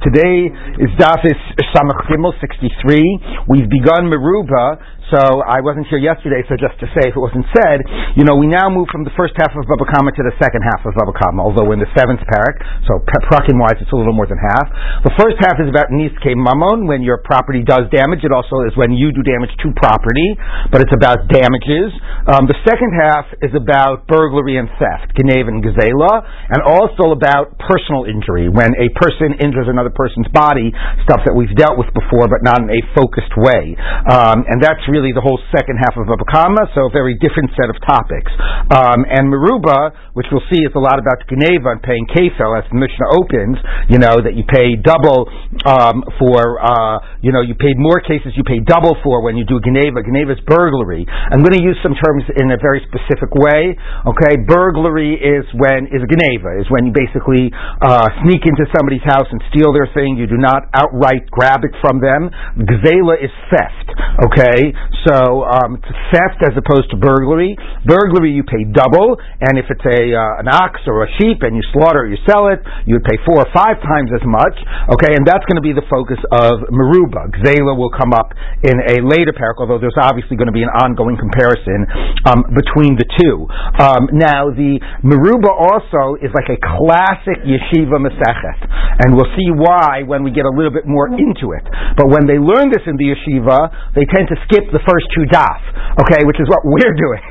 Today is Dafis Samach Gimel 63. We've begun Meruba so I wasn't here yesterday, so just to say, if it wasn't said, you know, we now move from the first half of Baba Kama to the second half of Baba Kama, although we're in the seventh parak, so prakim wise it's a little more than half. The first half is about Niske Mamon, when your property does damage. It also is when you do damage to property, but it's about damages. Um, the second half is about burglary and theft, Genev and Gazela, and also about personal injury, when a person injures another person's body, stuff that we've dealt with before, but not in a focused way. Um, and that's really the whole second half of Baba Kama, so a very different set of topics. Um, and Maruba, which we'll see is a lot about Geneva and paying Kefel, as the Mishnah opens, you know, that you pay double um, for, uh, you know, you paid more cases you pay double for when you do Geneva. Geneva is burglary. I'm going to use some terms in a very specific way. Okay, burglary is when, is Geneva, is when you basically uh, sneak into somebody's house and steal their thing. You do not outright grab it from them. Gzela is theft. Okay, so um, it's theft as opposed to burglary. Burglary you pay double, and if it's a uh, an ox or a sheep and you slaughter or you sell it, you would pay four or five times as much. Okay, and that's going to be the focus of Meruba. Gzela will come up in a later parak, although there's obviously going to be an ongoing comparison um, between the two. Um, now the Meruba also is like a classic yeshiva masechet, and we'll see why when we get a little bit more into it. But when they learn this in the yeshiva, they tend to skip the first two daf, okay, which is what we're doing.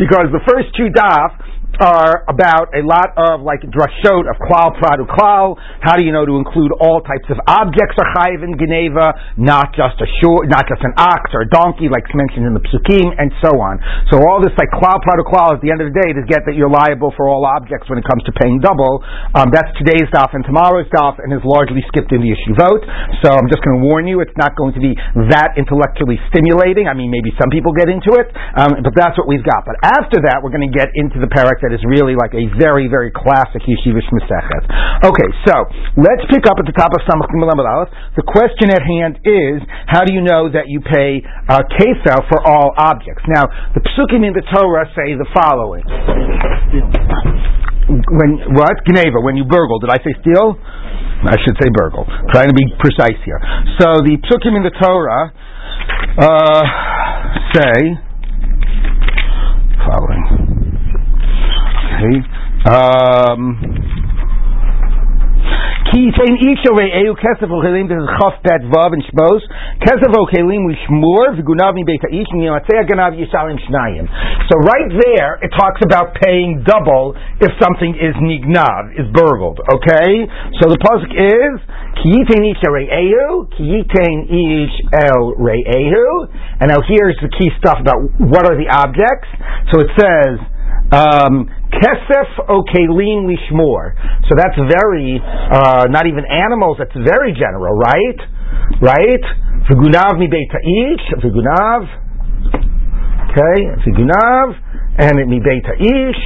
because the first two daf are about a lot of like drashot of klal pradu klal. How do you know to include all types of objects are chayiv in Geneva, not just a short, not just an ox or a donkey, like mentioned in the psukim, and so on. So all this like klal pradu klal at the end of the day to get that you're liable for all objects when it comes to paying double. Um, that's today's daf and tomorrow's daf, and is largely skipped in the yeshivot. So I'm just going to warn you, it's not going to be that intellectually stimulating. I mean, maybe some people get into it, um, but that's what we've got. But after that, we're going to get into the parak that is really like a very, very classic Yeshivish Masechet. Okay, so let's pick up at the top of Samach The question at hand is, how do you know that you pay uh, Kefel for all objects? Now, the Psukim in the Torah say the following. When, what? Geneva, when you burgle. Did I say steal? I should say burgle. Trying to be precise here. So the Psukim in the Torah uh, say following. Okay. Um, Ki isha ve'eu kesef this is Chaf Bet Vav in Shmos, kesef v'gunav mi beit ha'ish yishalim shnayim. So right there, it talks about paying double if something is nignav, is burgled, okay? So the pasuk is, ki yitain isha re'eu, ki yitain ish el re'eu, and now here's the key stuff about what are the objects. So it says, um, Kesef okelim lishmor. So that's very, uh, not even animals, that's very general, right? Right? V'gunav mi ish, v'gunav, okay, v'gunav, and it mi ish,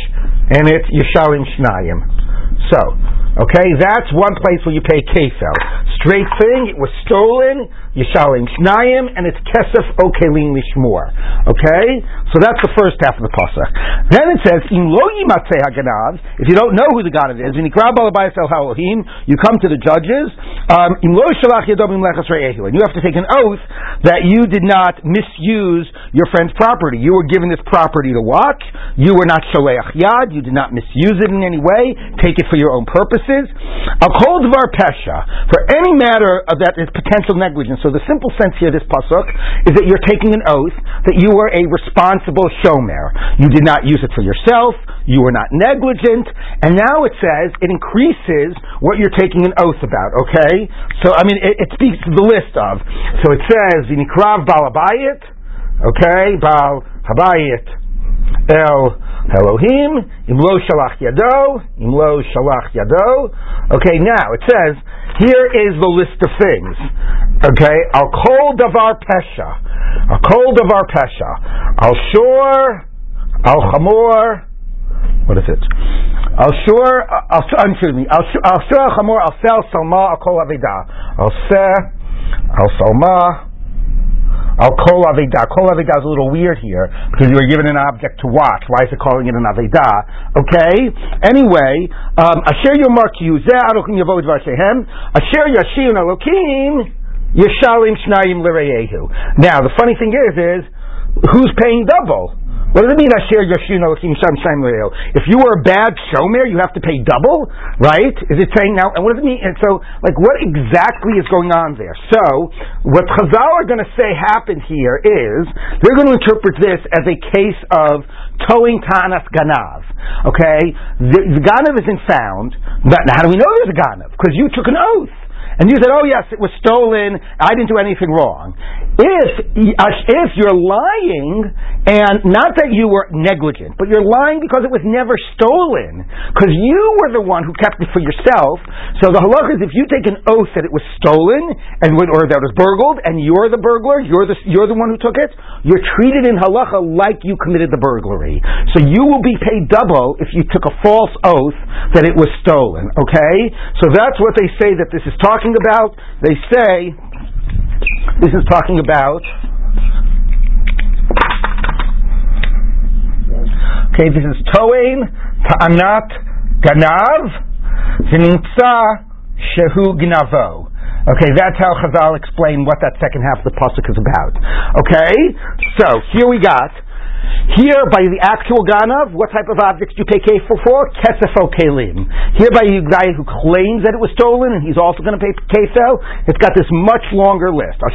and it's yeshalim shnayim. So, okay, that's one place where you pay kefel. Straight thing, it was stolen, Yishalim Shnayim, and it's Kesef Okelim Lishmor. Okay? So that's the first half of the Pasuk. Then it says, Im lo haganav, if you don't know who the God is, when you come to the judges, um, Im lo shalach yadom and you have to take an oath that you did not misuse your friend's property. You were given this property to watch, you were not shaleach yad, you did not misuse it in any way, take it for your own purposes. I'll call dvar pesha, for any matter of that is potential negligence, so the simple sense here, this pasuk, is that you're taking an oath that you were a responsible shomer. You did not use it for yourself. You were not negligent. And now it says it increases what you're taking an oath about. Okay, so I mean it, it speaks to the list of. So it says v'nikrav balabayit. Okay, bal habayit el Elohim, imlo shalach yado, imlo shalach yado. Okay, now it says, here is the list of things. Okay, al kol davar pesha, al kol davar pesha, al shor, al chamor, what is it? Al shor, al excuse me, al shor, al chamor, al sel salma, al kol avida, al se, al salma, Al kol aveda. Kol aveda is a little weird here because you were given an object to watch. Why is it calling it an aveda? Okay. Anyway, um, asher yomar kiyuzeh arokim yavod vashehem. Asher yashiyun alokim yeshalim shnayim lireyehu. Now the funny thing is, is who's paying double? What does it mean, Asher Yoshino Sham If you were a bad shomer, you have to pay double, right? Is it saying now, and what does it mean? And so, like, what exactly is going on there? So, what Chazal are going to say happened here is, they're going to interpret this as a case of towing Tanas Ganav. Okay? The, the Ganav isn't found, but how do we know there's a Ganav? Because you took an oath and you said, "Oh yes, it was stolen. I didn't do anything wrong." If if you're lying, and not that you were negligent, but you're lying because it was never stolen, because you were the one who kept it for yourself. So the halacha is, if you take an oath that it was stolen and or that it was burgled, and you're the burglar, you're the you're the one who took it, you're treated in halacha like you committed the burglary. So you will be paid double if you took a false oath that it was stolen. Okay, so that's what they say that this is talking talking about? They say this is talking about. Okay, this is Toain Ta'anat Ganav V'nimtza Shehu Gnavo. Okay, that's how Chazal explained what that second half of the pasuk is about. Okay, so here we got here, by the actual ganav, what type of objects do you pay kefel for? Kesefo kelim. Here, by the guy who claims that it was stolen, and he's also going to pay kefel, it's got this much longer list. And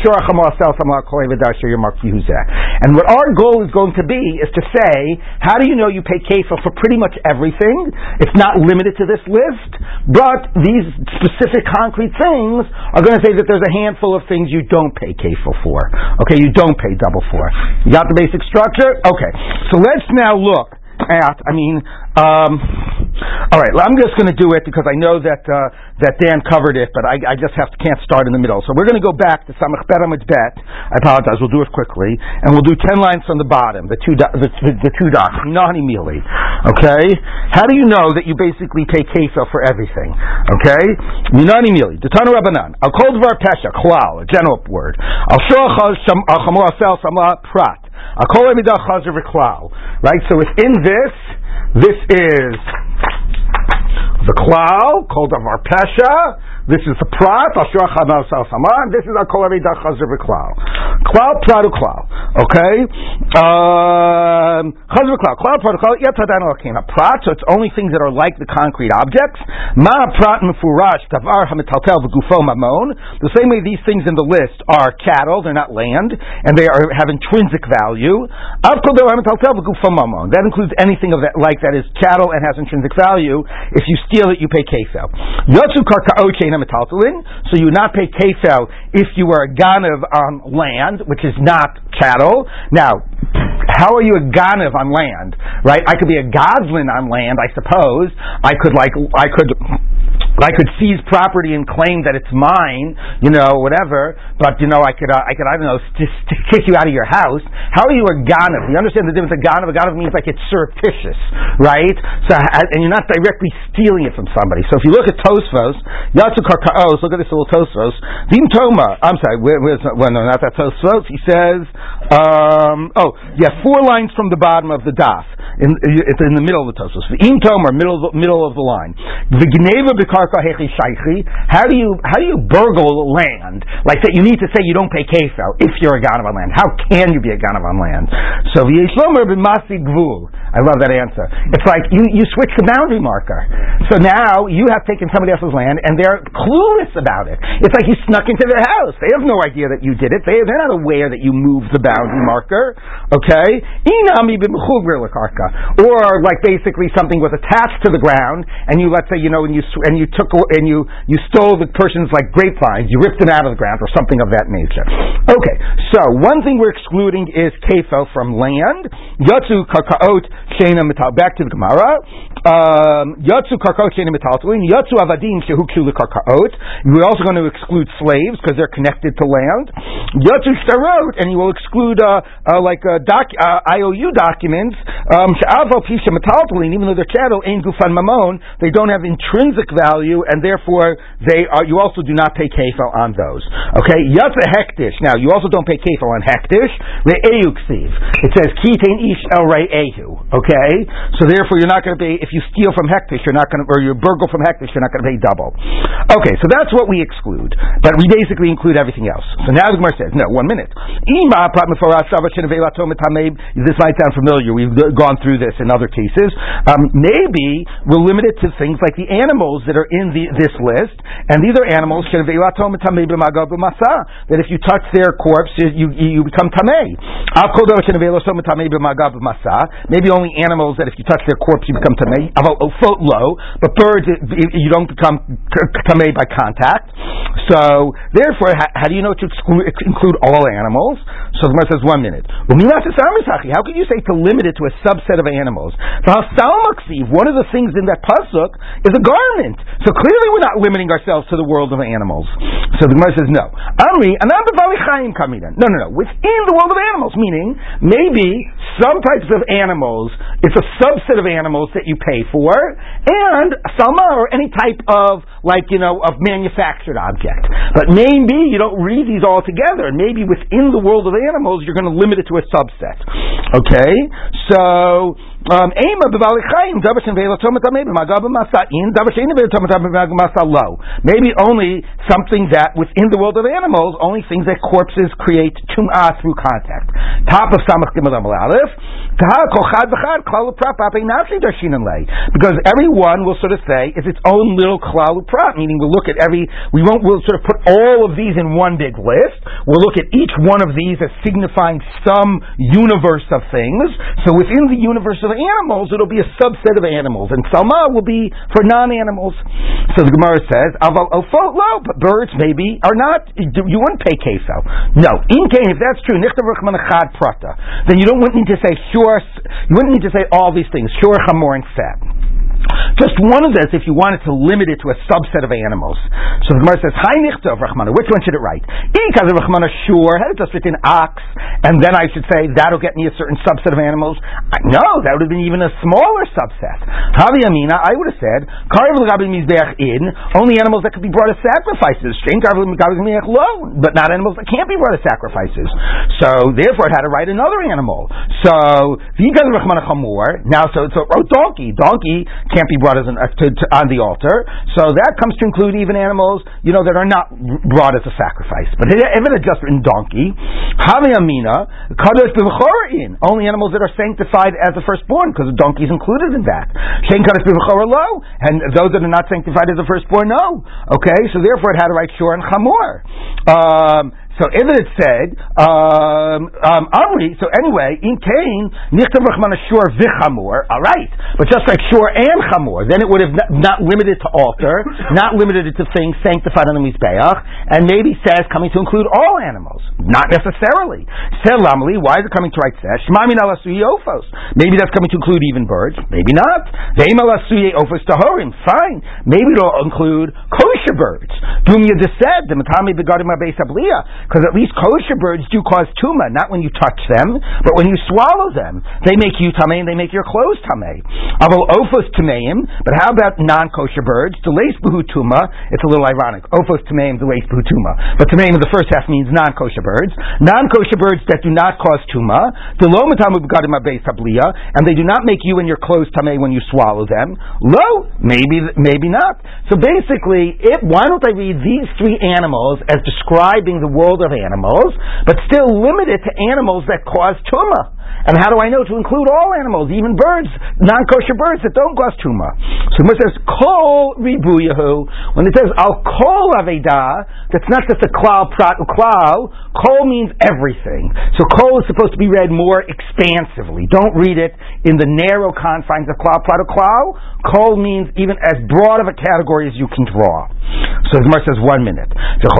what our goal is going to be is to say, how do you know you pay kefel for pretty much everything? It's not limited to this list, but these specific concrete things are going to say that there's a handful of things you don't pay kefel for. Okay, you don't pay double for. You got the basic structure? Okay. Okay, so let's now look at, I mean, um, all right, I'm just going to do it because I know that uh, that Dan covered it, but I, I just have to, can't start in the middle. So we're going to go back to Samach Bet Bet. I apologize. We'll do it quickly, and we'll do ten lines from the bottom, the two the, the, the two dots, Nani Mili. Okay, how do you know that you basically pay kefil for everything? Okay, Nani Mili. Detanu Rabbanan. I'll call Dvar Pesha Klal, a general word. I'll show Chamor Sel Prat. Right? So within this, this is the klal called of our pesha, this is the prat, Ashur Chamal Saman. This is our Kol Avida Chazer V'Klal. Klal, Pradu Klal. Okay? Um, Chazer V'Klal. Klal, Pradu Klal. Yetzadan Elakina. Prat, so it's only things that are like the concrete objects. Ma Prat Mefurash, Davar HaMetaltel V'Gufo Mamon. The same way these things in the list are cattle, they're not land, and they are have intrinsic value. Av HaMetaltel V'Gufo Mamon. That includes anything of that, like that is cattle and has intrinsic value. If you steal it, you pay kefel. Yotzu Karkaot so you would not pay kefel if you were a ganav on um, land, which is not cattle. Now, how are you a ganav on land? Right? I could be a gozlan on land, I suppose. I could like I could I could seize property and claim that it's mine, you know, whatever. But you know, I could, uh, I could, I don't know, just kick you out of your house. How are you a ganav? You understand the difference? A ganav, a ganav means like it's surreptitious, right? So, and you're not directly stealing it from somebody. So if you look at Tosfos, Yatsu Karkaos, look at this little Tosfos. Dim Toma, I'm sorry, where, where's, well, no, not that Tosfos. He says, um, oh, yeah, four lines from the bottom of the daf. In, it's in the middle of the Tosfos. The Im Tomer, middle of the, middle of the line. The Gneva Bikar how do you how do you burgle land like that? You need to say you don't pay kefel if you're a ganav on land. How can you be a ganav on land? So v'yishlomer b'masi gvul. I love that answer. It's like you you switch the boundary marker. So now you have taken somebody else's land and they're clueless about it. It's like you snuck into their house. They have no idea that you did it. They they're not aware that you moved the boundary marker. Okay, inami or like basically something was attached to the ground and you let's say you know and you and you took and you you stole the person's like grapevines, you ripped them out of the ground or something of that nature. Okay, so one thing we're excluding is kefel from land. Yatsu karkaot shena metal. Back to the Gemara. Um, Yatsu karkaot shena metaltalin. Yatsu avadim shehu karkaot. We're also going to exclude slaves because they're connected to land. Yatsu starot, and you will exclude uh, uh, like uh, doc, uh, IOU documents. Um, even though they're chattel, ain gufan mamon, they don't have intrinsic value, and therefore they are. You also do not pay kefil on those. Okay, yatsa hektish. Now you also don't pay kefil on hektish. Re'eyu It says kitain ish el re'ehu. Okay, so therefore you're not going to pay if you steal from hektish, you're not going to, or you burgle from hektish, you're not going to pay double. Okay, so that's what we exclude, but we basically include everything else. So now the Gemara says, no, one minute. This might sound familiar. We've gone through this in other cases. Um, maybe we'll limit it to things like the animals that are in the, this list, and these are animals that if you touch their corpse, you, you become tamei. Maybe only animals that if you touch their corpse, you become tamei. but birds, you don't become tamei by contact. So, therefore, how, do you know to exclude, include all animals? So the Gemara says, one minute. How could you say to limit it to a subset of animals? One of the things in that pasuk is a garment. So clearly we're not limiting ourselves to the world of animals. So the Gemara says, no. Amri, no, no, no. Within the world of animals, meaning maybe some types of animals, it's a subset of animals that you pay for, and salma or any type of, like, you know, of manufactured object. But maybe you don't read these all together. Maybe within the world of animals, you're going to limit it to a subset. Okay? So, go um, Maybe only something that within the world of animals, only things that corpses create tum'ah through contact. Top of Samach Gimel Aleph. Because everyone will sort of say it's its own little klal prat, meaning we'll look at every, we won't, we'll sort of put all of these in one big list. We'll look at each one of these as signifying some universe of things. So within the universe of animals, it'll be a subset of animals, and salma will be for non-animals. So the Gemara says, aval low, but birds maybe are not, you wouldn't pay kefel. No. In case, if that's true, prata, then you don't need to say sure you wouldn't need to say all these things, shor, chamor, and fat. Just one of this if you wanted to limit it to a subset of animals. So the Gemara says, Hi Nichtov Rachmana, which one should it write? Because of Rachmana, sure, had it just written ox, and then I should say that'll get me a certain subset of animals. No, that would have been even a smaller subset. Havi Amina, I would have said, in, only animals that could be brought as sacrifices. low, but not animals that can't be brought as sacrifices. So therefore it had to write another animal. So, because of Rachmana Chamor, now so, so wrote donkey. Donkey can't be brought as an, uh, to, to, on the altar. So that comes to include even animals, you know, that are not brought as a sacrifice. But it had just been donkey, Havi Amina, Kadosh in only animals that are sanctified as the firstborn, because the donkey is included in that. Shein Kadosh low, and those that are not sanctified as the firstborn, no. Okay, so therefore it had to write Shor and Chamor. Um, so if it said, um, um, Amri, so anyway, in Cain, Nichtav Rachman Ashur Vichamor, alright, but just like Shur and Chamor, then it would have not, not limited to altar, not limited to things sanctified on the Mizbeach, and maybe says coming to include all animals. Not necessarily. Selamli, why is it coming to write says? Shmamin ofos. Maybe that's coming to include even birds. Maybe not. Veim alasuye ofos tahorim. Fine. Maybe it'll include kosher birds. Dumya said, the matami begadim abeis because at least kosher birds do cause tuma, not when you touch them, but when you swallow them. They make you tamei and they make your clothes tamei. Aval ofos tameim, but how about non-kosher birds? Delays buhu tuma, it's a little ironic. Ofos tameim, delays buhu tuma. But tameim in the first half means non-kosher birds. Non-kosher birds that do not cause tuma, and they do not make you and your clothes tamei when you swallow them. Lo, maybe, maybe not. So basically, why don't I read these three animals as describing the world of animals, but still limited to animals that cause tumah. And how do I know to include all animals, even birds, non-kosher birds that don't cause tumah? So it says kol ribuyahu. When it says al kol aveda, that's not just a klal prat klal. Kol means everything. So kol is supposed to be read more expansively. Don't read it in the narrow confines of klal prat klal. Kol means even as broad of a category as you can draw. So Gemara says one minute. Every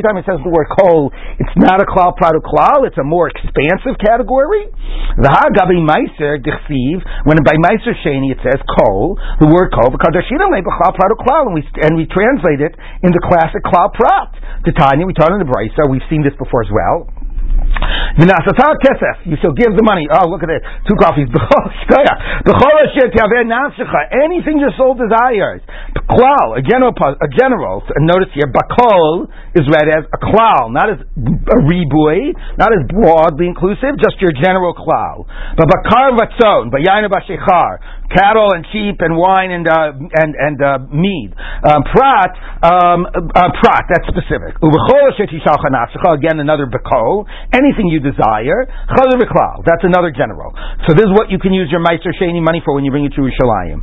time it says the word kol, it's not a klal prat klal. It's a more expansive category. The Hagabi Meiser Dichsiv, when by Meiser Sheni it says kol, the word kol, and we and we translate it in the classic klal prat. The Tanya, we taught in the Brisa, we've seen this before as well. You shall give the money. Oh, look at this. two coffees. Anything your soul desires. Klal, a general, a general, and notice here, bakol is read as a klal, not as a ribui, not as broadly inclusive, just your general klal. But bakar vatzon, bayayin cattle and sheep and wine and uh, and and uh, mead. Um, prat, um, uh, prat, that's specific. Again, another beko. Anything you desire. That's another general. So this is what you can use your meiser sheni money for when you bring it to Yerushalayim.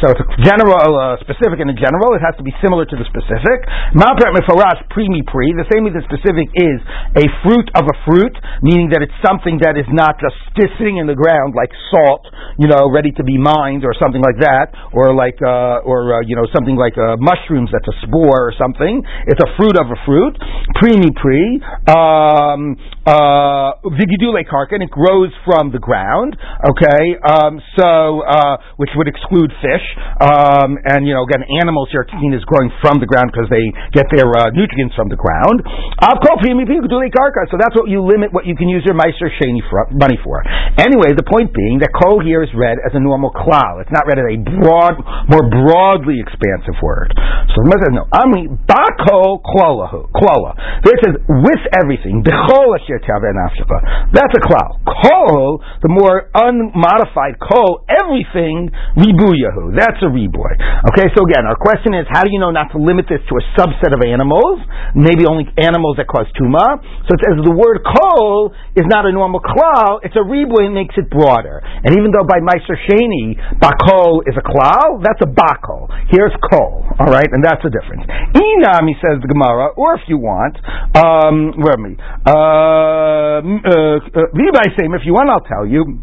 So it's a general, uh, specific and a general. It has to be similar to the specific. Malprat mefarash primi pri. The same as the specific is a fruit of a fruit, meaning that it's something that is not just sitting in the ground like salt, you know, ready to be mined or something like that, or like, uh, or uh, you know, something like uh, mushrooms that's a spore or something. It's a fruit of a fruit, primi pri, um, uh, vigidule karka, and it grows from the ground. Okay, um, so uh, which would exclude fish, um, and you know, again, animals here is growing from the ground because they get their uh, nutrients from the ground. So that's what you limit what you can use your meiser sheni money for. Anyway, the point being that kol here is read as a normal klal. It's not read as a broad, more broadly expansive word. So the says no. Ami bako klolahu klola. Says with everything. That's a klal. Kol, the more unmodified kol, everything ribuyahu. That's a riboy. Okay. So again, our question is, how do you know not to limit this to a subset of animals? Maybe only animals that cause tuma. So it says the word kol is not a normal klal. It's a riboy. It makes it broader. And even though by Meiser Sheni, bakol is a klal, that's a bakol. Here's kol, all right, and that's the difference. Inam, he says the Gemara, or if you want, um, where am I? Uh, uh, uh, if you want, I'll tell you.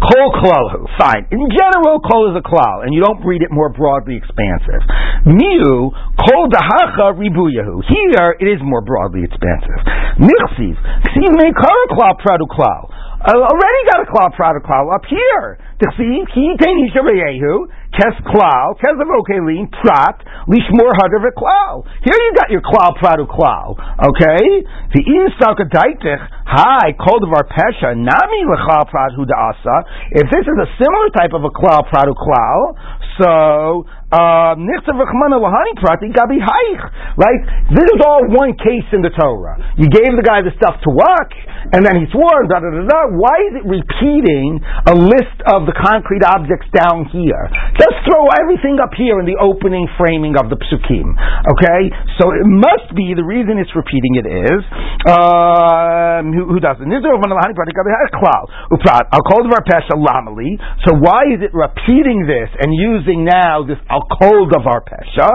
Kol klalahu, fine. In general, kol is a klal, and you don't read it more broadly expansive. Miu, kol dahacha ribuyahu. Here, it is more broadly expansive. Nichsiv, ksiv me kara klal pradu klal. I already got a klal product klal up here. Tichsiv ki tein hishareyehu kes klal kes avokelin prat lishmor hadav klal. Here you got your klal product klal. Okay, the in daitich hi called of our pesha nami lechal prat asa. If this is a similar type of a klal product klal, so um, right? This is all one case in the Torah. You gave the guy the stuff to work, and then he swore, da da da da. Why is it repeating a list of the concrete objects down here? Just throw everything up here in the opening framing of the psukim. Okay? So it must be the reason it's repeating it is, um, who, who doesn't? I'll. So why is it repeating this and using now this I'll call our Pesha?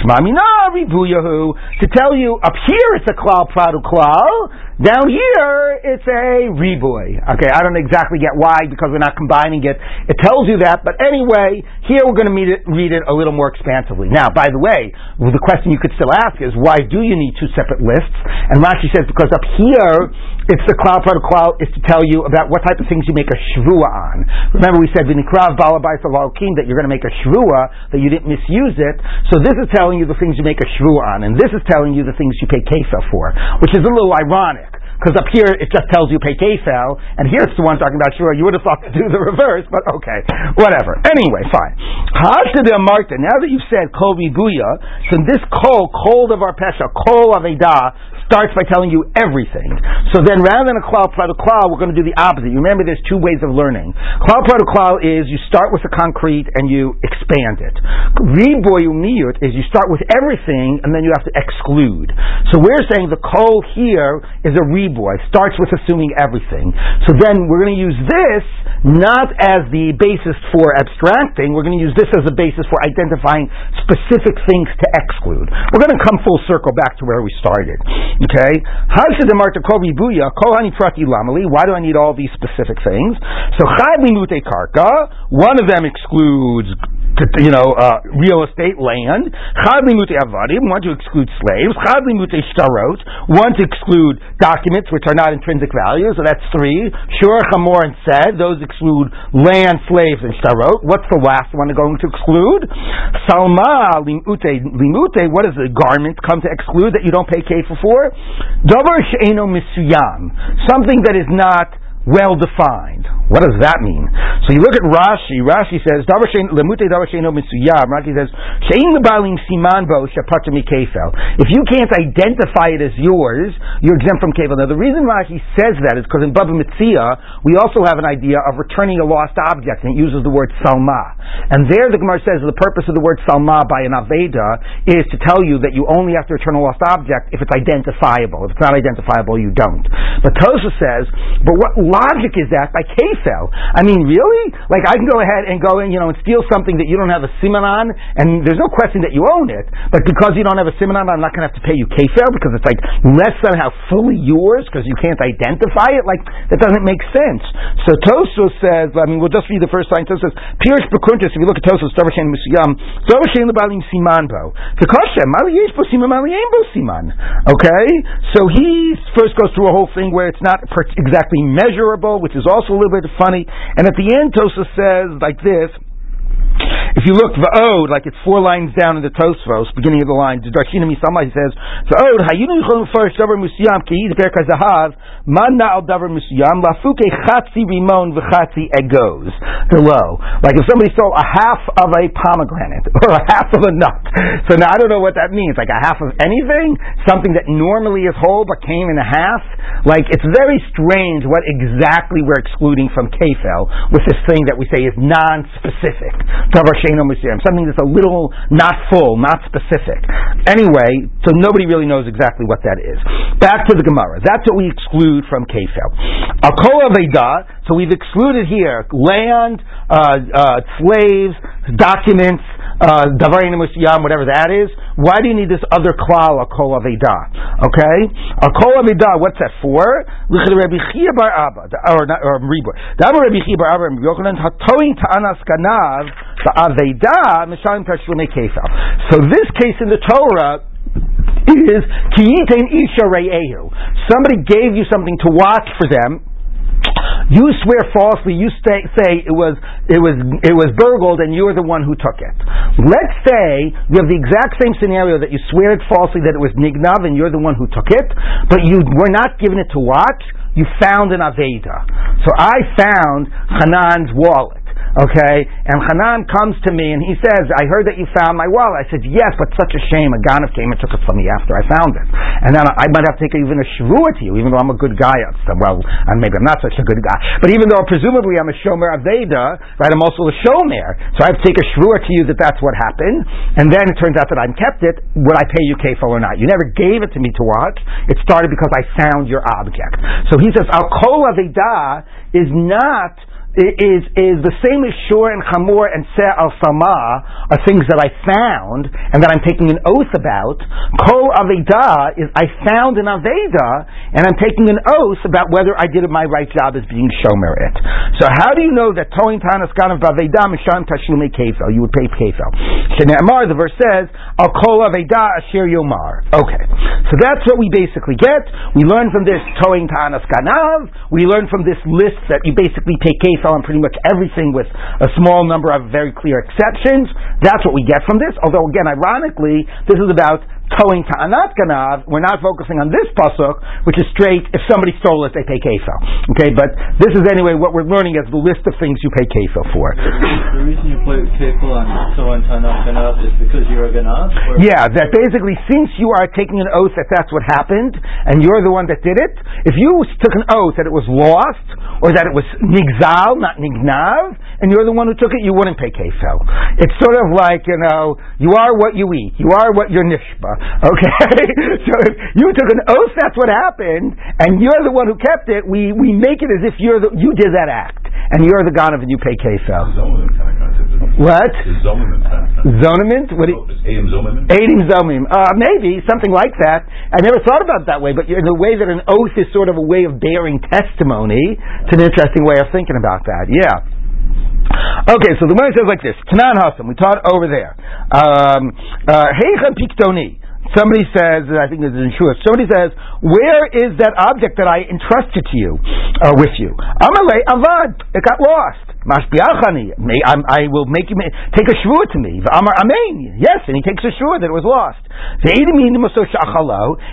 Shmamina Ribuyahu. To tell you, up here it's a klal pradu klal, down here, it's a riboy. Okay, I don't exactly get why because we're not combining it. It tells you that, but anyway, here we're going to it, read it a little more expansively. Now, by the way, the question you could still ask is why do you need two separate lists? And Rashi says because up here, it's the cloud cloud is to tell you about what type of things you make a shvua on. Remember, we said v'nikrav balabai that you're going to make a shvua that you didn't misuse it. So this is telling you the things you make a shvua on, and this is telling you the things you pay kesa for, which is a little ironic. Because up here it just tells you pay Kefel, and here it's the one talking about Shura. You would have thought to do the reverse, but okay, whatever. Anyway, fine. Hashtadah Marta, now that you've said Kol Buya, so this Kol, Kol of our Pesha, Kol Aveda, starts by telling you everything. So then rather than a klal klal, we're going to do the opposite. You remember there's two ways of learning. Klal klal is you start with the concrete and you expand it. Riboyumiyut is you start with everything and then you have to exclude. So we're saying the kol here is a reboy, starts with assuming everything. So then we're going to use this not as the basis for abstracting, we're going to use this as a basis for identifying specific things to exclude. We're going to come full circle back to where we started. Okay? Hansidamarta Kobi Buya, Kohani Pratilamali, why do I need all these specific things? So karka, one of them excludes you know, uh, real estate land. Chad limute avadim, one to exclude slaves. Chad limute shtarot, one to exclude documents which are not intrinsic value. So that's three. Chamor, and said those exclude land, slaves, and shtarot. What's the last one going to exclude? Salma limute limute. What does the garment come to exclude that you don't pay kefil for? Davar she'eno misuyam, something that is not well defined. What does that mean? So you look at Rashi. Rashi says. Rashi says. If you can't identify it as yours, you're exempt from kefel. Now the reason Rashi says that is because in Baba Mitzia we also have an idea of returning a lost object, and it uses the word salma. And there the Gemara says the purpose of the word salma by an aveda is to tell you that you only have to return a lost object if it's identifiable. If it's not identifiable, you don't. But Tosa says, but what logic is that by Kefel? I mean, really? Like, I can go ahead and go in, you know, and steal something that you don't have a simon on, and there's no question that you own it, but because you don't have a simon on, I'm not going to have to pay you Kefel because it's like less somehow fully yours because you can't identify it? Like, that doesn't make sense. So Tosfos says, I mean, we'll just read the first line. Tosfos says, Pirish Bekuntis, if you look at Tosfos, Davashen Musiyam, Davashen Lebalim Simanbo. Tekoshem, Mali Yesh Bo Siman, Mali Bo Siman. Okay? So he first goes through a whole thing where it's not exactly measured which is also a little bit funny. And at the end, Tosa says like this. If you look the ode, like it's four lines down in the Tosfos, beginning of the line, Darshina Misama, he says, the ode, Hayinu Yichon first Davar Musiyam, Keid Berka Zahav, Man Na'al Davar Musiyam, Lafuke Chatzi Rimon V'Chatzi Egos. Below. Like if somebody stole a half of a pomegranate, or a half of a nut. So now I don't know what that means, like a half of anything? Something that normally is whole but came in a half? Like, it's very strange what exactly we're excluding from Kefel with this thing that we say is non-specific. Something that's a little not full, not specific. Anyway, so nobody really knows exactly what that is. Back to the Gemara. That's what we exclude from Kefel. Akola Veda, so we've excluded here land, uh, uh, slaves, documents, uh, davarim uh, whatever that is. Why do you need this other klal, a kol aveda? Okay, a kol aveda. What's that for? Rabbi Chia bar Abba, or or Ribur. Davar Rabbi Chia bar Abba, and Yochanan hatoing ta'anas kanav the aveda mishalim tashlume kefal. So this case in the Torah is kiyitain isha re'ehu. Somebody gave you something to watch for them you swear falsely. You say, say it was it was it was burgled, and you're the one who took it. Let's say you have the exact same scenario that you swear it falsely that it was nignav, and you're the one who took it, but you were not given it to watch. You found an aveda. So I found Hanan's wallet. Okay? And Hanan comes to me and he says, I heard that you found my wallet. I said, yes, but such a shame. A Ganav came and took it from me after I found it. And then I might have to take even a shavua to you, even though I'm a good guy. Well, and maybe I'm not such a good guy. But even though presumably I'm a shomer aveda, right, I'm also a shomer. So I have to take a shavua to you that that's what happened. And then it turns out that I'm kept it. Would I pay you kefil or not? You never gave it to me to watch. It started because I found your object. So he says, Al kol aveda is not is is the same as Shur and Chamor and Se al Sama are things that I found and that I'm taking an oath about. Kol Aveda is I found an Aveda and I'm taking an oath about whether I did my right job as being Shomer it. So how do you know that Toin Tanas Ganav Aveda Misham Tashlume Kefel? You would pay Kefel. Shne'amar, the verse says, Al Kol Aveda Asher Yomar. Okay. So that's what we basically get. We learn from this Toin Tanas. We learn from this list that you basically pay Kefel on pretty much everything with a small number of very clear exceptions. That's what we get from this. Although, again, ironically, this is about towing ta'anat ganav, we're not focusing on this pasuk, which is straight, if somebody stole it, they pay kefil. Okay, but this is anyway what we're learning as the list of things you pay kefil for. The reason you pay kefil on towing ta'anat ganav is because you're a ganav? Yeah, that basically, since you are taking an oath that that's what happened, and you're the one that did it, if you took an oath that it was lost, or that it was nigzal, not nignav, and you're the one who took it, you wouldn't pay kefil. It's sort of like, you know, you are what you eat. You are what you're nishba. Okay? so if you took an oath, that's what happened, and you're the one who kept it, we, we make it as if you're the, you did that act, and you're the god of and you pay kefel. What? Zonament? What? Adim Zomim? Uh, maybe, something like that. I never thought about it that way, but in the way that an oath is sort of a way of bearing testimony, it's an interesting way of thinking about that. Yeah. Okay, so the one says like this: Tanan Hasam. We taught over there. Um, uh, Piktoni. Somebody says, I think this is in Shua, somebody says, where is that object that I entrusted to you, uh, with you? Amalei Avad, it got lost. Mashbiachani, I will make you take a shvua to me. Amar Amen. Yes, and he takes a shvua that it was lost.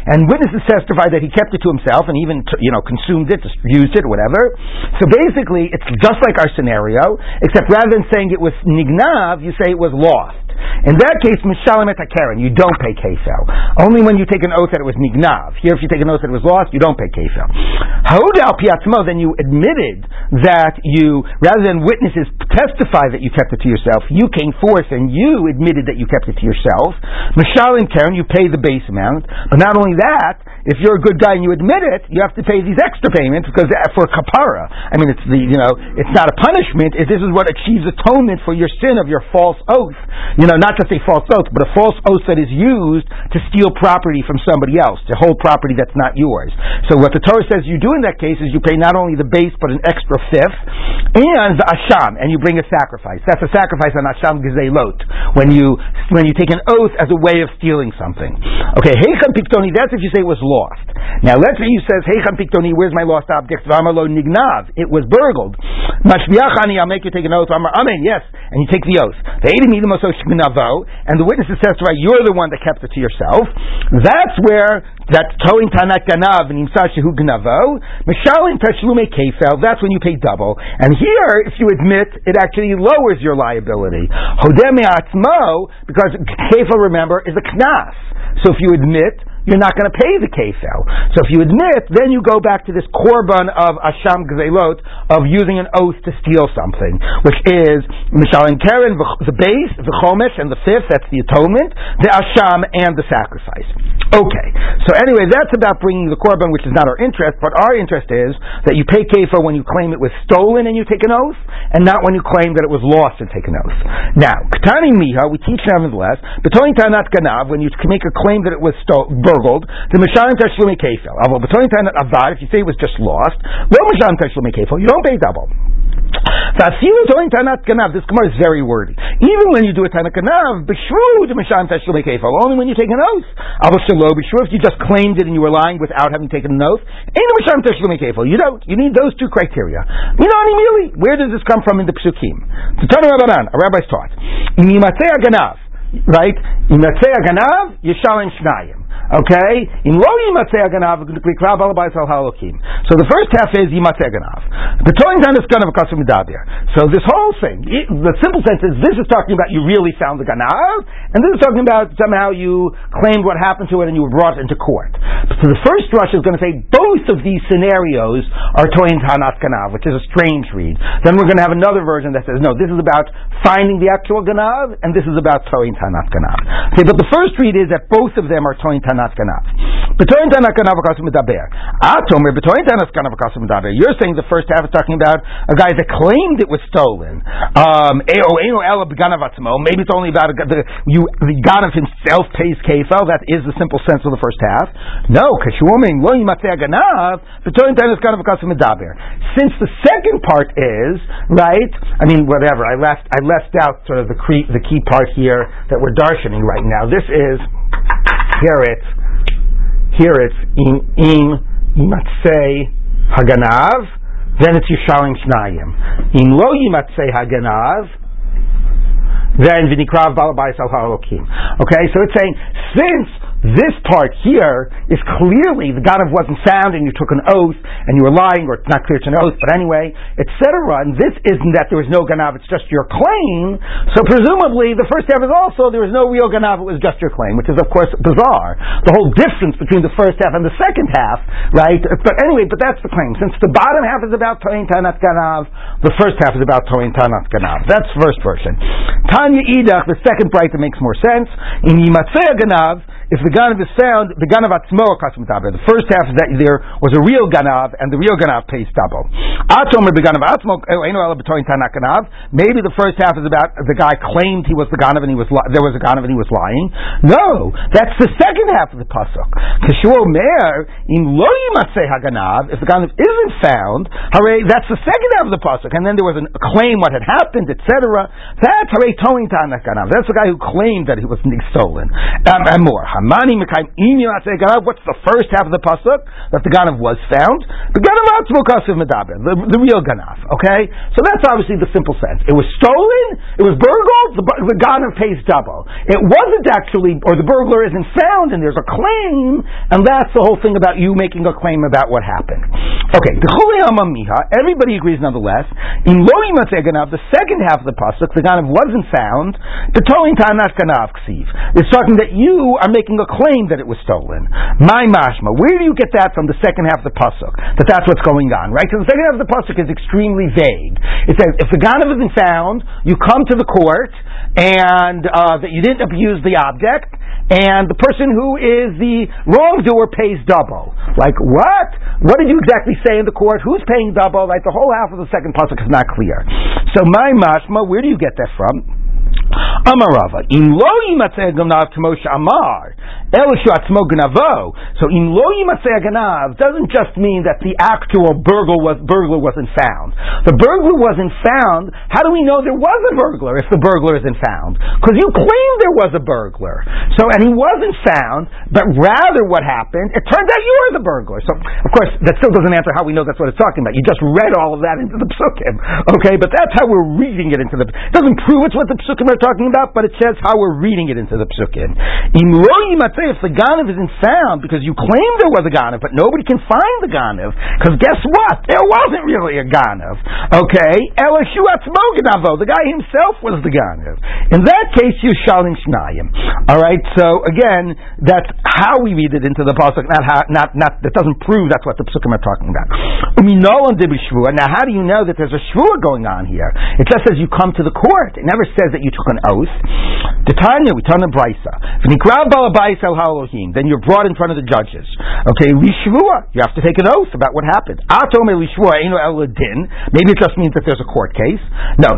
And witnesses testify that he kept it to himself and even you know consumed it, used it, whatever. So basically, it's just like our scenario, except rather than saying it was nignav, you say it was lost. In that case, mishalim et karen, you don't pay kefel. Only when you take an oath that it was nignav. Here, if you take an oath that it was lost, you don't pay kefel. Hodal piatzmo, then you admitted that you, rather than witnesses testify that you kept it to yourself, you came forth and you admitted that you kept it to yourself. Mishalim karen, you pay the base amount. But not only that, if you're a good guy and you admit it, you have to pay these extra payments because uh, for kapara. I mean, it's the you know, it's not a punishment. This is what achieves atonement for your sin of your false oath. You know, not just a false oath, but a false oath that is used to steal property from somebody else, to hold property that's not yours. So what the Torah says you do in that case is you pay not only the base but an extra fifth, and the asham, and you bring a sacrifice. That's a sacrifice on asham lot when you when you take an oath as a way of stealing something. Okay, heicham piktoni. That's if you say it was lost. Now let's say you says heicham piktoni. Where's my lost object? V'amalo nignav. It was burgled. Mashviachani. I'll make you take an oath. Amen. Yes, and you take the oath. The and the witnesses testify you're the one that kept it to yourself, that's where that toin tanat ganav and imsashehu gnavo, mishalim tashlume kefel, that's when you pay double. And here, if you admit, it actually lowers your liability. Hodeme atzmo, because kefel, remember, is a knas. So if you admit, you're not going to pay the kefel. So if you admit, then you go back to this korban of asham gzelot of using an oath to steal something, which is mishal and karen, the base, the chomesh, and the fifth. That's the atonement, the asham, and the sacrifice. Okay. So anyway, that's about bringing the korban, which is not our interest, but our interest is that you pay kefel when you claim it was stolen and you take an oath, and not when you claim that it was lost and take an oath. Now, katani miha, we teach nevertheless, betoin tanat ganav, when you make a claim that it was stolen burgled, the Mishalim Tashlumi Kefil. If you say it was just lost, no Mishalim Tashlumi Kefil, you don't pay double. This Gemara is very wordy. Even when you do a Tanat Ganav, B'shru to Misham Tashlumi Kefil, only when you take an oath. Avashalo, B'shru, if you just claimed it and you were lying without having taken an oath, ain't a Misham Tashlumi Kefil. You don't. You need those two criteria. Minani Mili, where does this come from in the Psukim? The Tana Rabbanan, a rabbi's taught. Ganav, right? Imatzei Ganav, Yishalim Shnayim. Okay? In. So the first half is yimatzeh aganav. The toin down is ganav akasim medabir. So this whole thing, it, the simple sense is this is talking about you really found the ganav, and this is talking about somehow you claimed what happened to it and you were brought into court. So the first rush is going to say both of these scenarios are toin tanat ganav, which is a strange read. Then we're going to have another version that says no, this is about finding the actual ganav, and this is about toin tanat ganav. Okay, but the first read is that both of them are toin tanat ganav akasim medaber. Atomer eh, tanat ganav akasim medaber. You're saying the first half is talking about a guy that claimed it was stolen. Um, eh, oh, eh, oh, maybe it's only about a, the you the ganav himself pays kefel. That is the simple sense of the first half. No, kashuomim lo yimatzeh ganav betoin tanat ganav akasim medaber. Since the second part is right, I mean whatever. I left I left out sort of the key the key part here that we're darshaning right now. This is here it's in in yimatzei haganav, then it's yishalim shnayim. In lo yimatzei haganav, then v'nikrav balabais al ha'alokim. Okay, so it's saying since this part here is clearly the Ganav wasn't found and you took an oath and you were lying, or it's not clear it's an oath, but anyway, etc. And this isn't that there was no Ganav, it's just your claim. So presumably the first half is also there was no real Ganav, it was just your claim, which is of course bizarre. The whole difference between the first half and the second half, right? But anyway, but that's the claim. Since the bottom half is about Toin Tanat Ganav, the first half is about Toin Tanat Ganav. That's first version. Tanya Idach, the second bright that makes more sense. In Yimatzeh Ganav, if the ganav is found, the ganav atzmo kasim The first half is that there was a real ganav, and the real ganav pays double. Atomer the ganav atzmo tanakanav. Maybe the first half is about the guy claimed he was the ganav and he was li- there was a ganav and he was lying. No, that's the second half of the pasuk. Kashuo mer in lo haganav. If the ganav isn't found, hooray, that's the second half of the pasuk. And then there was a claim what had happened, etc. That's hooray towing tanakanav. That's the guy who claimed that he was stolen. Um, and more. Hamani mekayim ganav. What's the first half of the pasuk that the ganav was found? The ganav atzmo kasiv medaber, the, the real ganav. Okay, so that's obviously the simple sense. It was stolen. It was burgled. The, the ganav pays double. It wasn't actually, or the burglar isn't found, and there's a claim, and that's the whole thing about you making a claim about what happened. Okay, the Everybody agrees nonetheless. In lo ganav, the second half of the pasuk, the ganav wasn't found. The towing time not ganav ksiv. It's talking that you are making a claim that it was stolen. My mashma. Where do you get that from the second half of the pasuk? That that's what's going on, right? Because the second half of the pasuk is extremely vague. It says if the ganav isn't found, you come to the court and uh, that you didn't abuse the object, and the person who is the wrongdoer pays double. Like what? What did you exactly say in the court? Who's paying double? Like the whole half of the second pasuk is not clear. So my mashma, where do you get that from? Amarava. In lo yimatzeh ganav k'moshe amar. So in lo ganav doesn't just mean that the actual burglar, was, burglar wasn't found. The burglar wasn't found. How do we know there was a burglar if the burglar isn't found? Because you claimed there was a burglar. So, and he wasn't found, but rather what happened, it turns out you were the burglar. So, of course, that still doesn't answer how we know that's what it's talking about. You just read all of that into the psukim. Okay, but that's how we're reading it into the, it doesn't prove it's what the psukim are talking about, but it says how we're reading it into the psukim. If the ganav isn't found because you claim there was a ganav, but nobody can find the ganav, because guess what? There wasn't really a ganav. Okay? The guy himself was the ganav. In that case, you shalim shnayim. Alright, so again, that's how we read it into the pasuk, not how, not, not, that doesn't prove that's what the psukim are talking about. Now, how do you know that there's a shvua going on here? It just says you come to the court. It never says that you took an oath. The Tanya, we turn the brisa. Then you're brought in front of the judges. Okay, lishvua. You have to take an oath about what happened. Maybe it just means that there's a court case. No.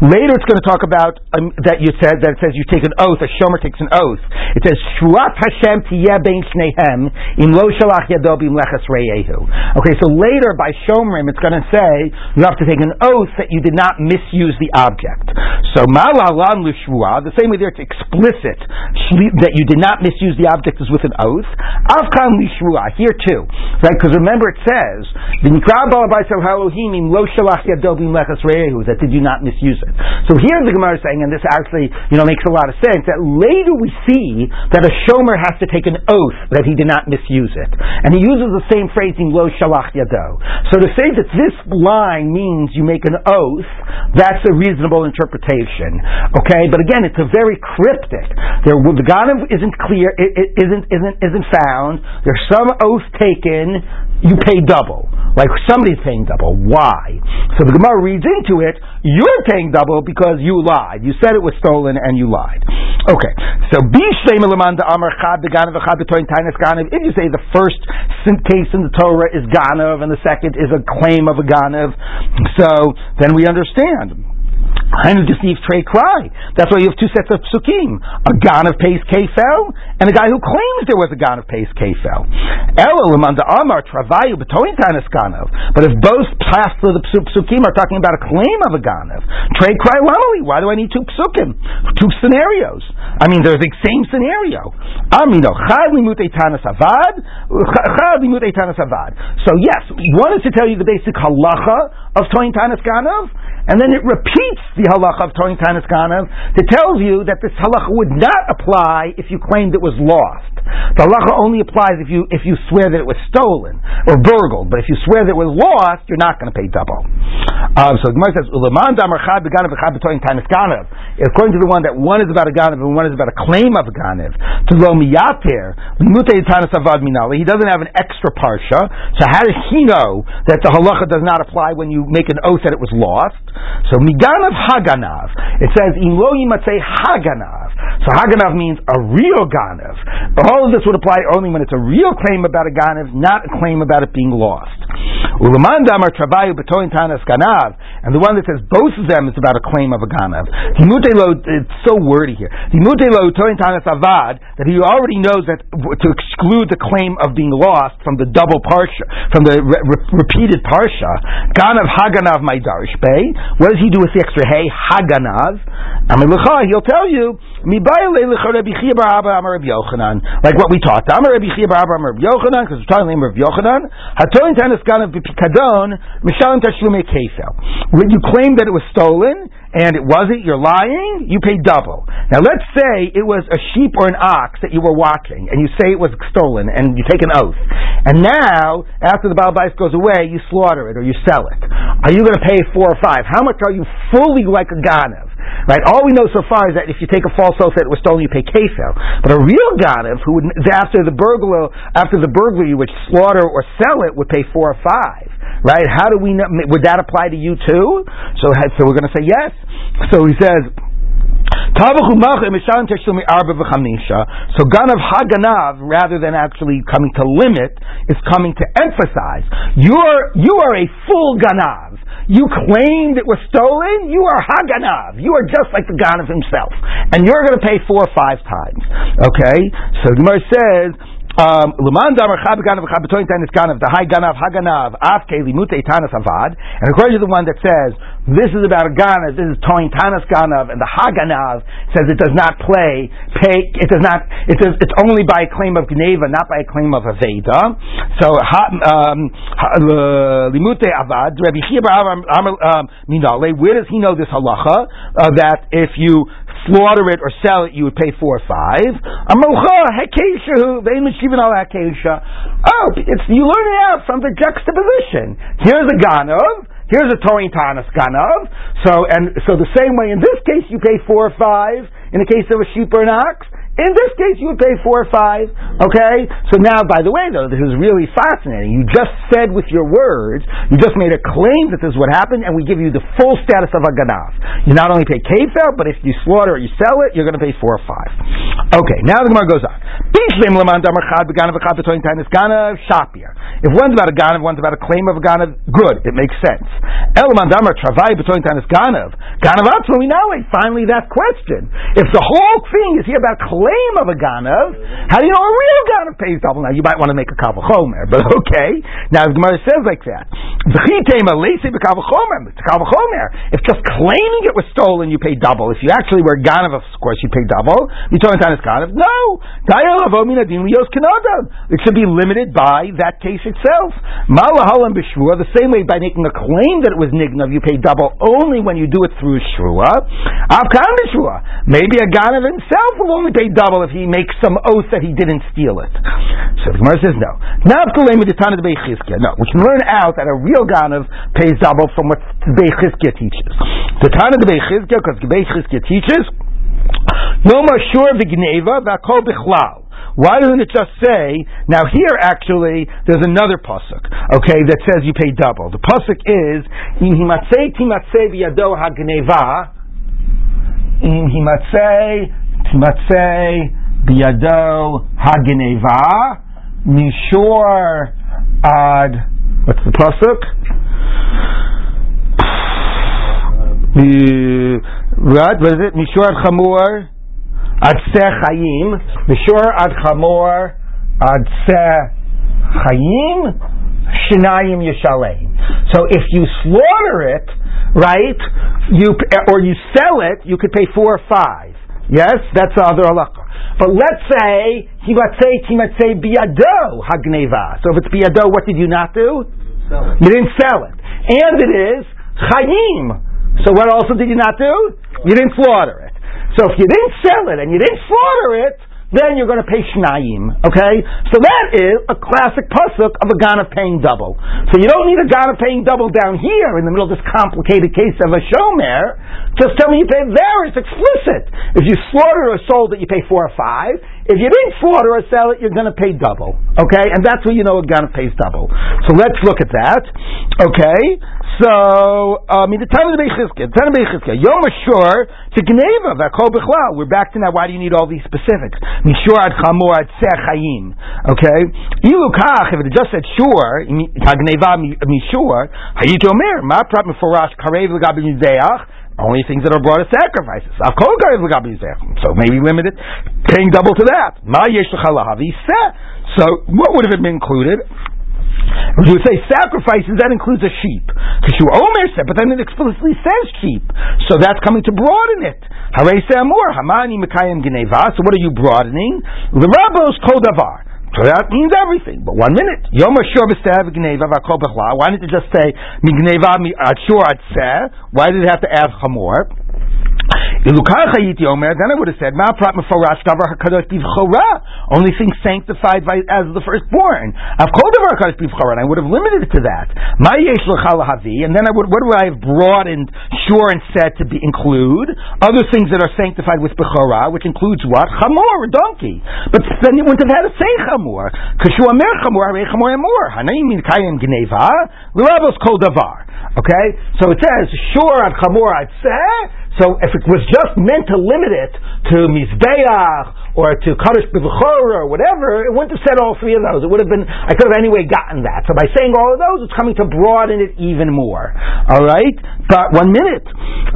Later it's going to talk about um, that you said that it says you take an oath. A shomer takes an oath. It says Shvuat Hashem bein shnehem im lo shalach yado bimleches reyehu. Okay, so later by shomrim it's going to say you have to take an oath that you did not misuse the object. So malalan l'shvua, the same way there it's explicit that you did not misuse the object is with an oath. Avkan l'shvua, here too, right? Because remember it says the nikra balabaisel halohim lo shalach that did you not misuse it. So here the Gemara is saying, and this actually you know makes a lot of sense that later we see that a shomer has to take an oath that he did not misuse it, and he uses the same phrase in lo shalach yado. So to say that this line means you make an oath, that's a reasonable interpretation. Okay, but again, it's a very cryptic. The Ganav isn't clear, it, it isn't, isn't, isn't found. There's some oath taken, you pay double. Like somebody's paying double. Why? So the Gemara reads into it, you're paying double because you lied. You said it was stolen and you lied. Okay, so if you say the first case in the Torah is Ganav and the second is a claim of a Ganav, so then we understand. Hainu deceive trey cry. That's why you have two sets of psukim: a ganav pays kefel and a guy who claims there was a ganav pays kefel. Elohim under Amar travayu betoin ganav. But if both pass to the psukim are talking about a claim of a ganav, trey cry lamali. Why do I need two psukim? Two scenarios. I mean, they're the same scenario. Amino chad tanis avad. Avad. So yes, one is to tell you the basic halacha of toin tanis ganav and then it repeats the halacha of Toin Tanis Ganav to tell you that this halacha would not apply if you claimed it was lost. The halacha only applies if you if you swear that it was stolen or burgled, but if you swear that it was lost, you're not going to pay double. Um, so Gemara says, According to the one that one is about a ganav and one is about a claim of a ganav, to lo miyater, he doesn't have an extra parsha, so how does he know that the halacha does not apply when you make an oath that it was lost? So miganav haganav. It says in lo yimatzei haganav. So Haganav means a real Ganav. All of this would apply only when it's a real claim about a Ganav, not a claim about it being lost. Ganav, and the one that says both of them is about a claim of a Ganav. It's so wordy here. That he already knows that to exclude the claim of being lost from the double parsha, from the re- re- repeated parsha, Ganav Haganav Maidarish Bay. What does he do with the extra hey? Haganav. He'll tell you like what we taught. Because we're talking the name of Yochanan. Hatoin. When you claim that it was stolen and it wasn't, you're lying. You pay double. Now let's say it was a sheep or an ox that you were watching, and you say it was stolen, and you take an oath. And now, after the Balbais goes away, you slaughter it or you sell it. Are you going to pay four or five? How much are you fully like a Ganav? Right? All we know so far is that if you take a false oath that it was stolen, you pay kefel. But a real ganav who would after the burglar after the burglary would slaughter or sell it would pay four or five. Right? How do we know? Would that apply to you too? So, so we're going to say yes. So he says. So ganav haganav, rather than actually coming to limit, is coming to emphasize. You're you are a full ganav. You claimed it was stolen. You are haganav. You are just like the ganav himself, and you're going to pay four or five times. Okay, so Gemara says. Um, is Ganav, the high Ganav Haganav, Avad. And according to the one that says, this is about Ganav, this is Toin Tanas Ganav, and the Haganav says it does not play, pay, it does not, it says it's only by a claim of Gneva, not by a claim of Aveda. So, um, uh, Limute Avad, Rabbi um, Minale, where does he know this halacha? Uh, that if you slaughter it or sell it, you would pay four or five. Oh, it's, you learn it out from the juxtaposition. Here's a ganov, here's a Torin ganov. So, and, so the same way in this case you pay four or five, in the case of a sheep or an ox, in this case, you would pay four or five. Okay. So now, by the way, though, this is really fascinating. You just said with your words, you just made a claim that this is what happened, and we give you the full status of a ganav. You not only pay kefel, but if you slaughter or you sell it, you're going to pay four or five. Okay. Now the Gemara goes on. If one's about a ganav, one's about a claim of a ganav, good. It makes sense. We now finally that question. If the whole thing is here about claim claim of a ganav. How do you know a real ganav pays double? Now you might want to make a kavachomer, but okay. Now the Gemara says like that. If just claiming it was stolen, you pay double. If you actually were ganav, of course you pay double. Turn it ganav. No, it should be limited by that case itself. The same way by making a claim that it was nignav, you pay double only when you do it through shvua. Maybe a ganav himself will only pay double if he makes some oath that he didn't steal it. So the Gemara says no. No, we can learn out that a real ganav pays double from what Beichizkia teaches. The Tana of Beichizkia, because Beichizkia teaches, no more sure v'gneva v'akol bichlal. Why doesn't it just say, now here actually, there's another pasuk, okay, that says you pay double. The pasuk is, in himatzei timatzei v'yado hagneva, in himatzei Tmatzei Biado Hageneva Mishor Ad what's the pasuk? What was it? Mishor Ad Chamor Ad Se Chaim Mishor Ad Chamor Ad Se Chaim Shinayim Yishalem. So if you slaughter it, right, you or you sell it, you could pay four or five. Yes, that's the other halacha. But let's say he might say he might say biado hagneva. So if it's biado, what did you not do? You didn't sell it, and it is chayim. So what also did you not do? You didn't slaughter it. So if you didn't sell it and you didn't slaughter it, then you're going to pay shnayim. Okay, so that is a classic pasuk of a ganav paying double. So you don't need a ganav paying double down here in the middle of this complicated case of a shomer. Just tell me you pay there. It's explicit. If you slaughter or sold it, you pay four or five. If you didn't slaughter or sell it, you're going to pay double. Okay, and that's where you know a ganav pays double. So let's look at that. Okay, So, I mean, the time of the Beichizkia, the time of the Yom Ashur to Gneva, Vakol Bichlal. We're back to now, why do you need all these specifics? Mishur ad Chamor ad Chayim. Okay? Ilukach, if it just said Shur, Gneva Mishur, Hayit Omer, Ma Prat Meforash Karev Legabi Mizeach, only things that are brought as sacrifices. So maybe limited, paying double to that. So what would have been included? We would say sacrifices, that includes a sheep. Because you Omer said, but then it explicitly says sheep. So that's coming to broaden it. Hamani Mekayim. So what are you broadening? The rabbos kol davar. So that means everything. But one minute. Yom Ashur b'stev gneva v'akol Why didn't it just say migneva mi atzeh? Why did it have to add chamor? Then I would have said, only things sanctified by, as the firstborn. And I would have limited it to that. And then I would, what would I have broadened, sure, and said to be, include? Other things that are sanctified with Bechora, which includes what? Chamor, a donkey. But then you wouldn't have had to say Chamor. Kashu Chamor, Chamor Amor. Hanaim Kayim Gneva, L'Rabos Kol Davar. Okay? So it says, sure, ad Chamor, I'd say, so if it was just meant to limit it to Mizbeach or to Kaddish B'Vchor or whatever, it wouldn't have said all three of those. It would have been, I could have anyway gotten that. So by saying all of those, it's coming to broaden it even more. Alright? But one minute.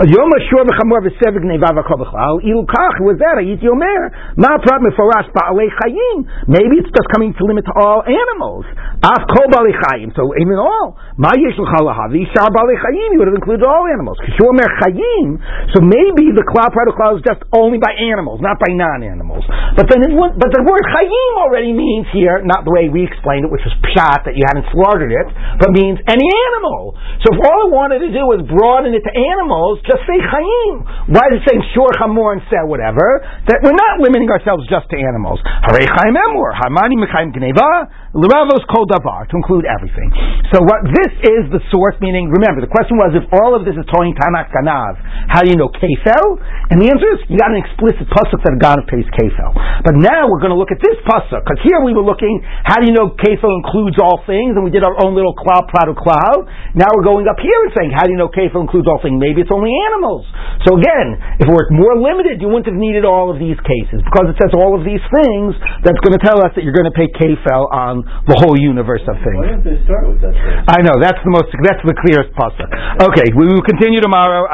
Yom Ashur B'Chamor V'Sevig Nevav HaKol Ilu Kach, was that? Ayit Yomer. Ma Prat Meforash Ba'alei Chayim. Maybe it's just coming to limit all animals. Af Kol Ba'alei Chayim. So even all. Ma Yesh L'Chal Lahavi Shar Ba'alei Chayim. You would have included all animals. Kishu Omer Chayim. So maybe the cloud cloud is just only by animals, not by non-animals. But then, it, but the word chayim already means here, not the way we explained it, which was pshat that you hadn't slaughtered it, but means any animal. So if all I wanted to do was broaden it to animals, just say chayim. Why is it saying shor chamor and say whatever? That we're not limiting ourselves just to animals. Harei chayim emor, harmani mechayim gneva, l'ravos kol davar, to include everything. So what this is the source, meaning, remember, the question was if all of this is Toing Tanakh Ganav, how do you know kefel? And the answer is you got an explicit pasuk that God pays kefel. But now we're going to look at this pasuk because here we were looking how do you know kefel includes all things, and we did our own little cloud of cloud. Now we're going up here saying how do you know kefel includes all things? Maybe it's only animals. So again, if it were more limited, you wouldn't have needed all of these cases because it says all of these things. That's going to tell us that you're going to pay kefel on the whole universe of things. Why didn't they start with that? I know that's the most that's the clearest pasuk. Okay, we will continue tomorrow. I